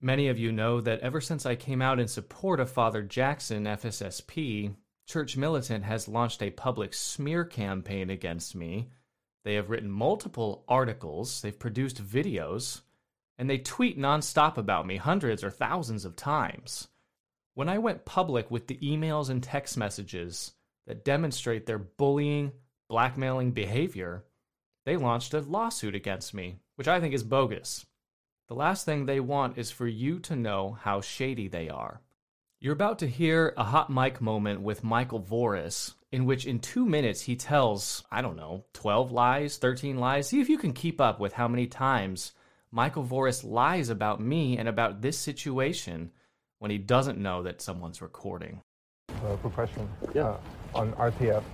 Many of you know that ever since I came out in support of Father Jackson, FSSP, Church Militant has launched a public smear campaign against me. They have written multiple articles, they've produced videos, and they tweet nonstop about me hundreds or thousands of times. When I went public with the emails and text messages that demonstrate their bullying, blackmailing behavior, they launched a lawsuit against me, which I think is bogus. The last thing they want is for you to know how shady they are. You're about to hear a hot mic moment with Michael Voris, in which in two minutes he tells, I don't know, 12 lies, 13 lies. See if you can keep up with how many times Michael Voris lies about me and about this situation when he doesn't know that someone's recording. Uh, quick question. Yeah. Uh, on RTF,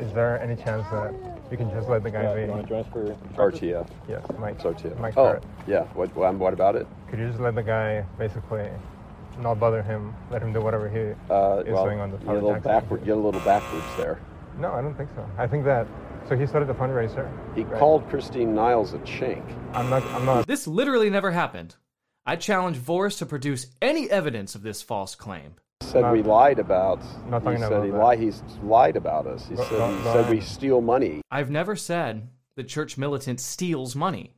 is there any chance that you can just let the guy Yeah, be? you want to join us for RTF? Yes, Mike. It's RTF. Mike oh, Barrett. yeah. What, what, what about it? Could you just let the guy basically not bother him, let him do whatever he Uh, is well, doing on the you're a little Jackson? backward. You're a little backwards there. No, I don't think so. I think that. So he started a fundraiser. He right? called Christine Niles a chink. I'm not. I'm not. This literally never happened. I challenge Voris to produce any evidence of this false claim. He said Not- we lied about. not he said about he that. lied. He's lied about us. He No, said no, he no, said we steal money. I've never said the church militant steals money.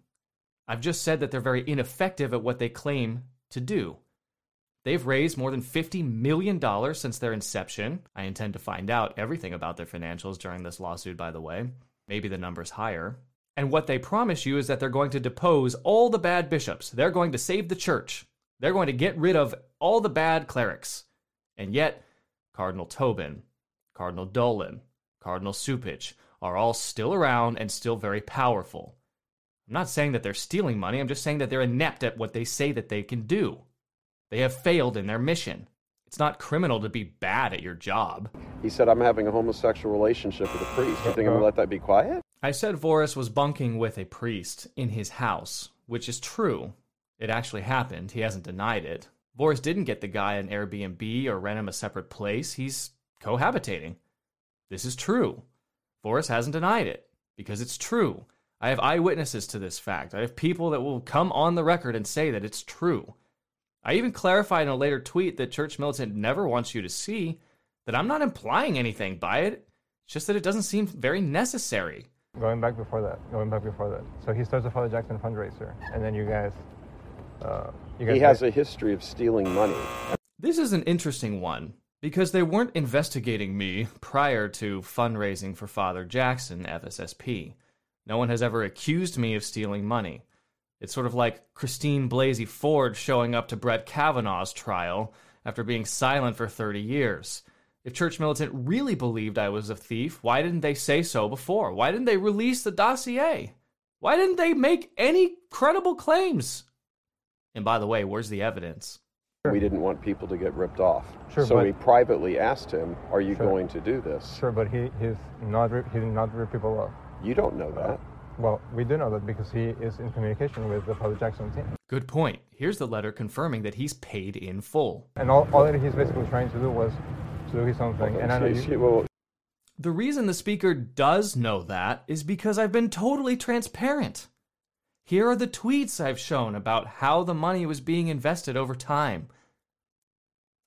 I've just said that they're very ineffective at what they claim to do. They've raised more than $50 million since their inception. I intend to find out everything about their financials during this lawsuit, by the way. Maybe the number's higher. And what they promise you is that they're going to depose all the bad bishops. They're going to save the church. They're going to get rid of all the bad clerics. And yet, Cardinal Tobin, Cardinal Dolan, Cardinal Cupich are all still around and still very powerful. I'm not saying that they're stealing money, I'm just saying that they're inept at what they say that they can do. They have failed in their mission. It's not criminal to be bad at your job. He said I'm having a homosexual relationship with a priest. You think I'm gonna uh-huh. let that be quiet? I said Voris was bunking with a priest in his house, which is true. It actually happened. He hasn't denied it. Voris didn't get the guy an Airbnb or rent him a separate place. He's cohabitating. This is true. Voris hasn't denied it because it's true. I have eyewitnesses to this fact. I have people that will come on the record and say that it's true. I even clarified in a later tweet that Church Militant never wants you to see that I'm not implying anything by it. It's just that it doesn't seem very necessary. Going back before that. Going back before that. So he starts a Father Jackson fundraiser, and then you guys. Uh, you guys. He has a history of stealing money. This is an interesting one because they weren't investigating me prior to fundraising for Father Jackson, FSSP. No one has ever accused me of stealing money. It's sort of like Christine Blasey Ford showing up to Brett Kavanaugh's trial after being silent for 30 years. If Church Militant really believed I was a thief, why didn't they say so before? Why didn't they release the dossier? Why didn't they make any credible claims? And by the way, where's the evidence? We didn't want people to get ripped off. Sure, so but- we privately asked him, "Are you Sure. going to do this?" Sure, but he he's not he did not rip people off. You don't know that. Uh, well, we do know that because he is in communication with the Father Jackson team, Good point. Here's the letter confirming that he's paid in full. and all, all that he's basically trying to do was to do his own thing. And I know Excuse- you, well, The reason the speaker does know that is because I've been totally transparent. Here are the tweets I've shown about how the money was being invested over time.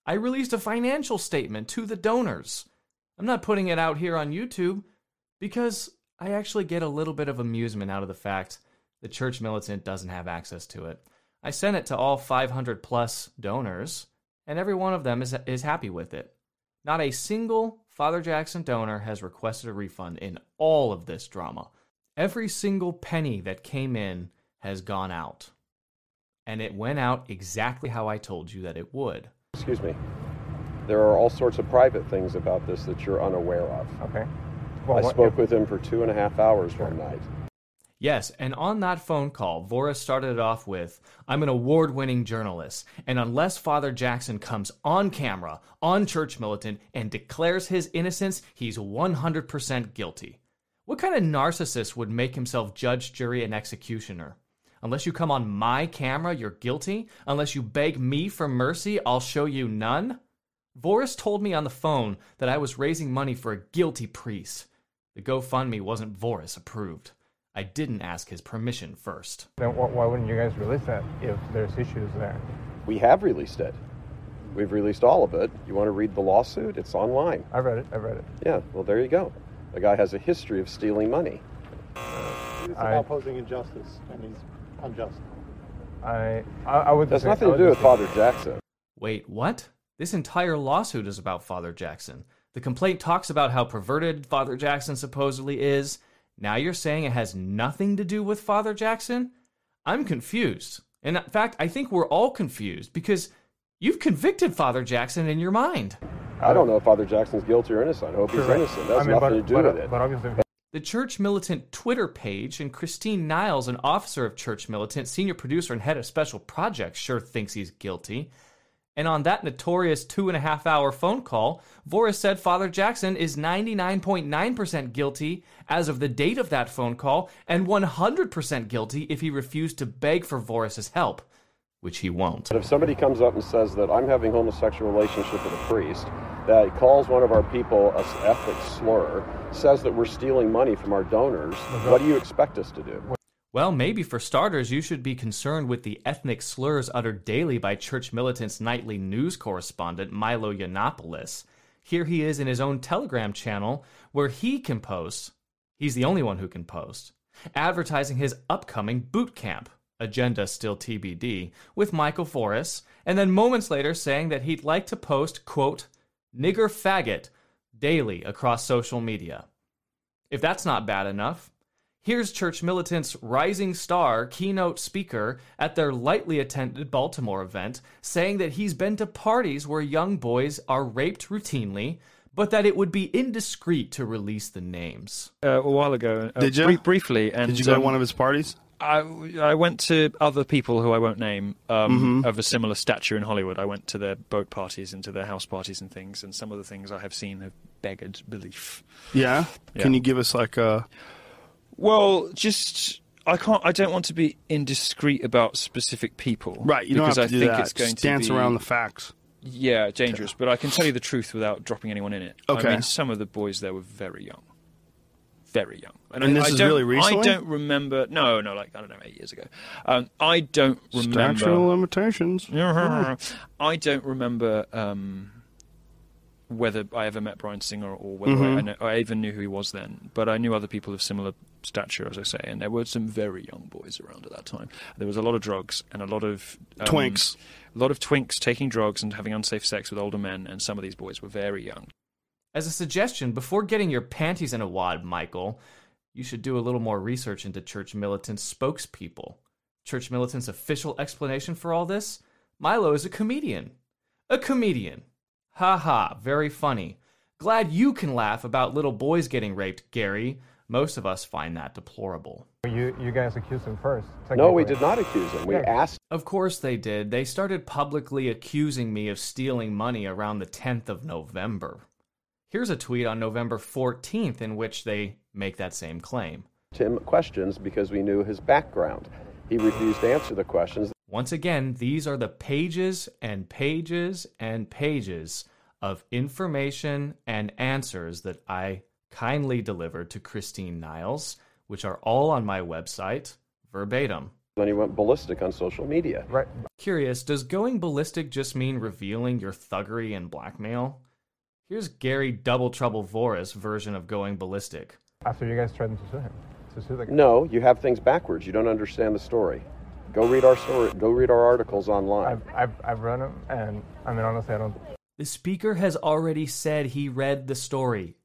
I released a financial statement to the donors. I'm not putting it out here on YouTube because I actually get a little bit of amusement out of the fact the Church Militant doesn't have access to it. I sent it to all 500 plus donors, and every one of them is, is happy with it. Not a single Father Jackson donor has requested a refund in all of this drama. Every single penny that came in has gone out. And it went out exactly how I told you that it would. excuse me. There are all sorts of private things about this that you're unaware of. okay. I what- spoke with him for two and a half hours one night. Yes, and on that phone call, Voris started it off with I'm an award winning journalist, and unless Father Jackson comes on camera, on Church Militant, and declares his innocence, he's 100% guilty. What kind of narcissist would make himself judge, jury, and executioner? Unless you come on my camera, you're guilty. Unless you beg me for mercy, I'll show you none. Voris told me on the phone that I was raising money for a guilty priest. The GoFundMe wasn't Voris approved. I didn't ask his permission first. Then why wouldn't you guys release that if there's issues there? We have released it. We've released all of it. You want to read the lawsuit? It's online. I read it. I read it. Yeah, well, there you go. The guy has a history of stealing money. It's I- about opposing injustice, and he's unjust. I I, I would. That's say- nothing I to do with say- Father Jackson. Wait, what? This entire lawsuit is about Father Jackson. The complaint talks about how perverted Father Jackson supposedly is. Now you're saying it has nothing to do with Father Jackson? I'm confused. And in fact, I think we're all confused because you've convicted Father Jackson in your mind. I don't know if Father Jackson's guilty or innocent. I hope he's Correct. innocent. That has I mean, nothing but, to do but, with it. But obviously, The Church Militant Twitter page and Christine Niles, an officer of Church Militant, senior producer and head of special projects, sure thinks he's guilty. And on that notorious two and a half hour phone call, Voris said Father Jackson is 99.9% guilty as of the date of that phone call and 100% guilty if he refused to beg for Voris's help, which he won't. But if somebody comes up and says that I'm having homosexual relationship with a priest, that calls one of our people a s- ethnic slur, says that we're stealing money from our donors, what do you expect us to do? Well, maybe for starters, you should be concerned with the ethnic slurs uttered daily by Church Militant's nightly news correspondent, Milo Yiannopoulos. Here he is in his own Telegram channel, where he can post, he's the only one who can post, advertising his upcoming boot camp, agenda still TBD, with Michael Voris, and then moments later saying that he'd like to post, quote, nigger faggot, daily across social media. If that's not bad enough, Here's Church Militant's rising star keynote speaker at their lightly attended Baltimore event saying that he's been to parties where young boys are raped routinely, but that it would be indiscreet to release the names. uh, a while ago. Uh, Did you? brie- briefly, and Did you go to um, one of his parties? I, I went to other people who I won't name um, Mhm. of a similar stature in Hollywood. I went to their boat parties and to their house parties and things, and some of the things I have seen have beggared belief. Yeah. Yeah. Can you give us like a? Well, just I can't. I don't want to be indiscreet about specific people. Right. You don't because have to I do think that. it's going Just to dance be, around the facts. Yeah, dangerous. But I can tell you the truth without dropping anyone in it. Okay. I mean, some of the boys there were very young. Very young. And I- this I is really recently? I don't remember. No, no, like, I don't know, eight years ago. Um, I don't remember. Statute of limitations. I don't remember um, whether I ever met Bryan Singer or whether I, I, know, I even knew who he was then. But I knew other people of similar stature, as I say, and there were some very young boys around at that time. There was a lot of drugs and a lot of um, Twinks. a lot of twinks taking drugs and having unsafe sex with older men, and some of these boys were very young. As a suggestion, before getting your panties in a wad, Michael, you should do a little more research into Church Militant's spokespeople. Church Militant's official explanation for all this? Milo is a comedian. A comedian. Ha ha, very funny. Glad you can laugh about little boys getting raped, Gary. Most of us find that deplorable. you you guys accused him first. No, we did not accuse him. We Yeah. asked Of course they did. They started publicly accusing me of stealing money around the 10th of November. Here's a tweet on November 14th in which they make that same claim. him questions because we knew his background. He refused to answer the questions. Once again, these are the pages and pages and pages of information and answers that I kindly delivered to Christine Niles, which are all on my website, verbatim. Then he went ballistic on social media. Right. Curious, does going ballistic just mean revealing your thuggery and blackmail? Here's Gary Double Trouble Voris' version of going ballistic. After you guys threatened to sue him, to sue the guy. No, you have things backwards. You don't understand the story. Go read our story. Go read our articles online. I've, I've I've read them, and I mean honestly, I don't. The speaker has already said he read the story.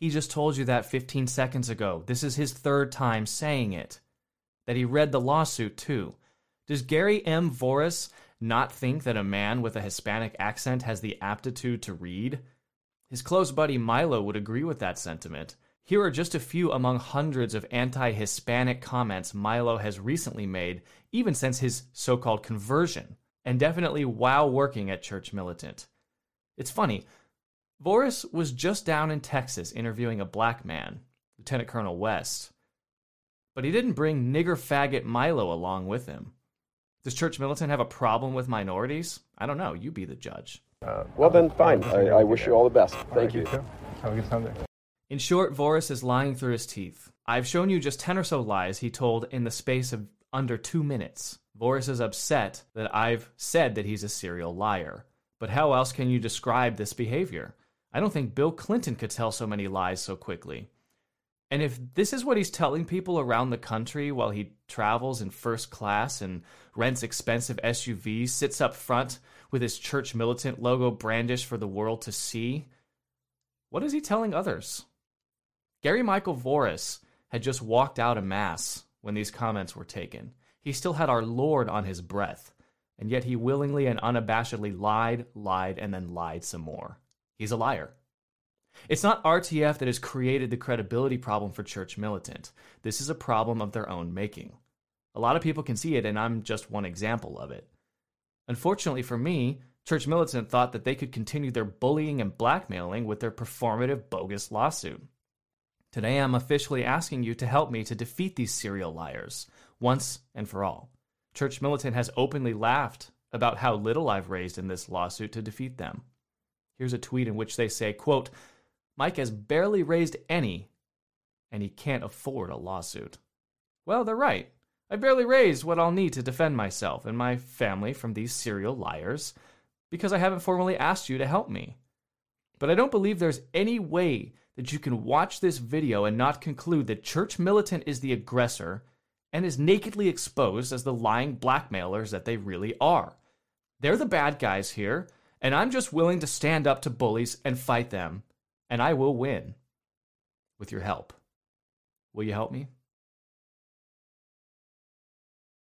He just told you that 15 seconds ago. This is his third time saying it. That he read the lawsuit, too. Does Gary M. Voris not think that a man with a Hispanic accent has the aptitude to read? His close buddy Milo would agree with that sentiment. Here are just a few among hundreds of anti Hispanic comments Milo has recently made, even since his so called conversion, and definitely while working at Church Militant. It's funny, Voris was just down in Texas interviewing a black man, Lieutenant Colonel West, but he didn't bring nigger faggot Milo along with him. Does Church Militant have a problem with minorities? I don't know. You be the judge. Uh, Well, then, fine. I'll I, disagree I with wish you all the best. All Thank right, you. too. Have a good Sunday. In short, Voris is lying through his teeth. I've shown you just 10 or so lies he told in the space of under two minutes. Voris is upset that I've said that he's a serial liar. But how else can you describe this behavior? I don't think Bill Clinton could tell so many lies so quickly. And if this is what he's telling people around the country while he travels in first class and rents expensive SUVs, sits up front with his church militant logo brandished for the world to see, what is he telling others? Gary Michael Voris had just walked out of Mass when these comments were taken. He still had our Lord on his breath, and yet he willingly and unabashedly lied, lied, and then lied some more. He's a liar. It's not RTF that has created the credibility problem for Church Militant. This is a problem of their own making. A lot of people can see it, and I'm just one example of it. Unfortunately for me, Church Militant thought that they could continue their bullying and blackmailing with their performative bogus lawsuit. Today, I'm officially asking you to help me to defeat these serial liars once and for all. Church Militant has openly laughed about how little I've raised in this lawsuit to defeat them. Here's a tweet in which they say, quote, Mike has barely raised any, and he can't afford a lawsuit. Well, they're right. I barely raised what I'll need to defend myself and my family from these serial liars because I haven't formally asked you to help me. But I don't believe there's any way that you can watch this video and not conclude that Church Militant is the aggressor and is nakedly exposed as the lying blackmailers that they really are. They're the bad guys here, and I'm just willing to stand up to bullies and fight them, and I will win. With your help. Will you help me?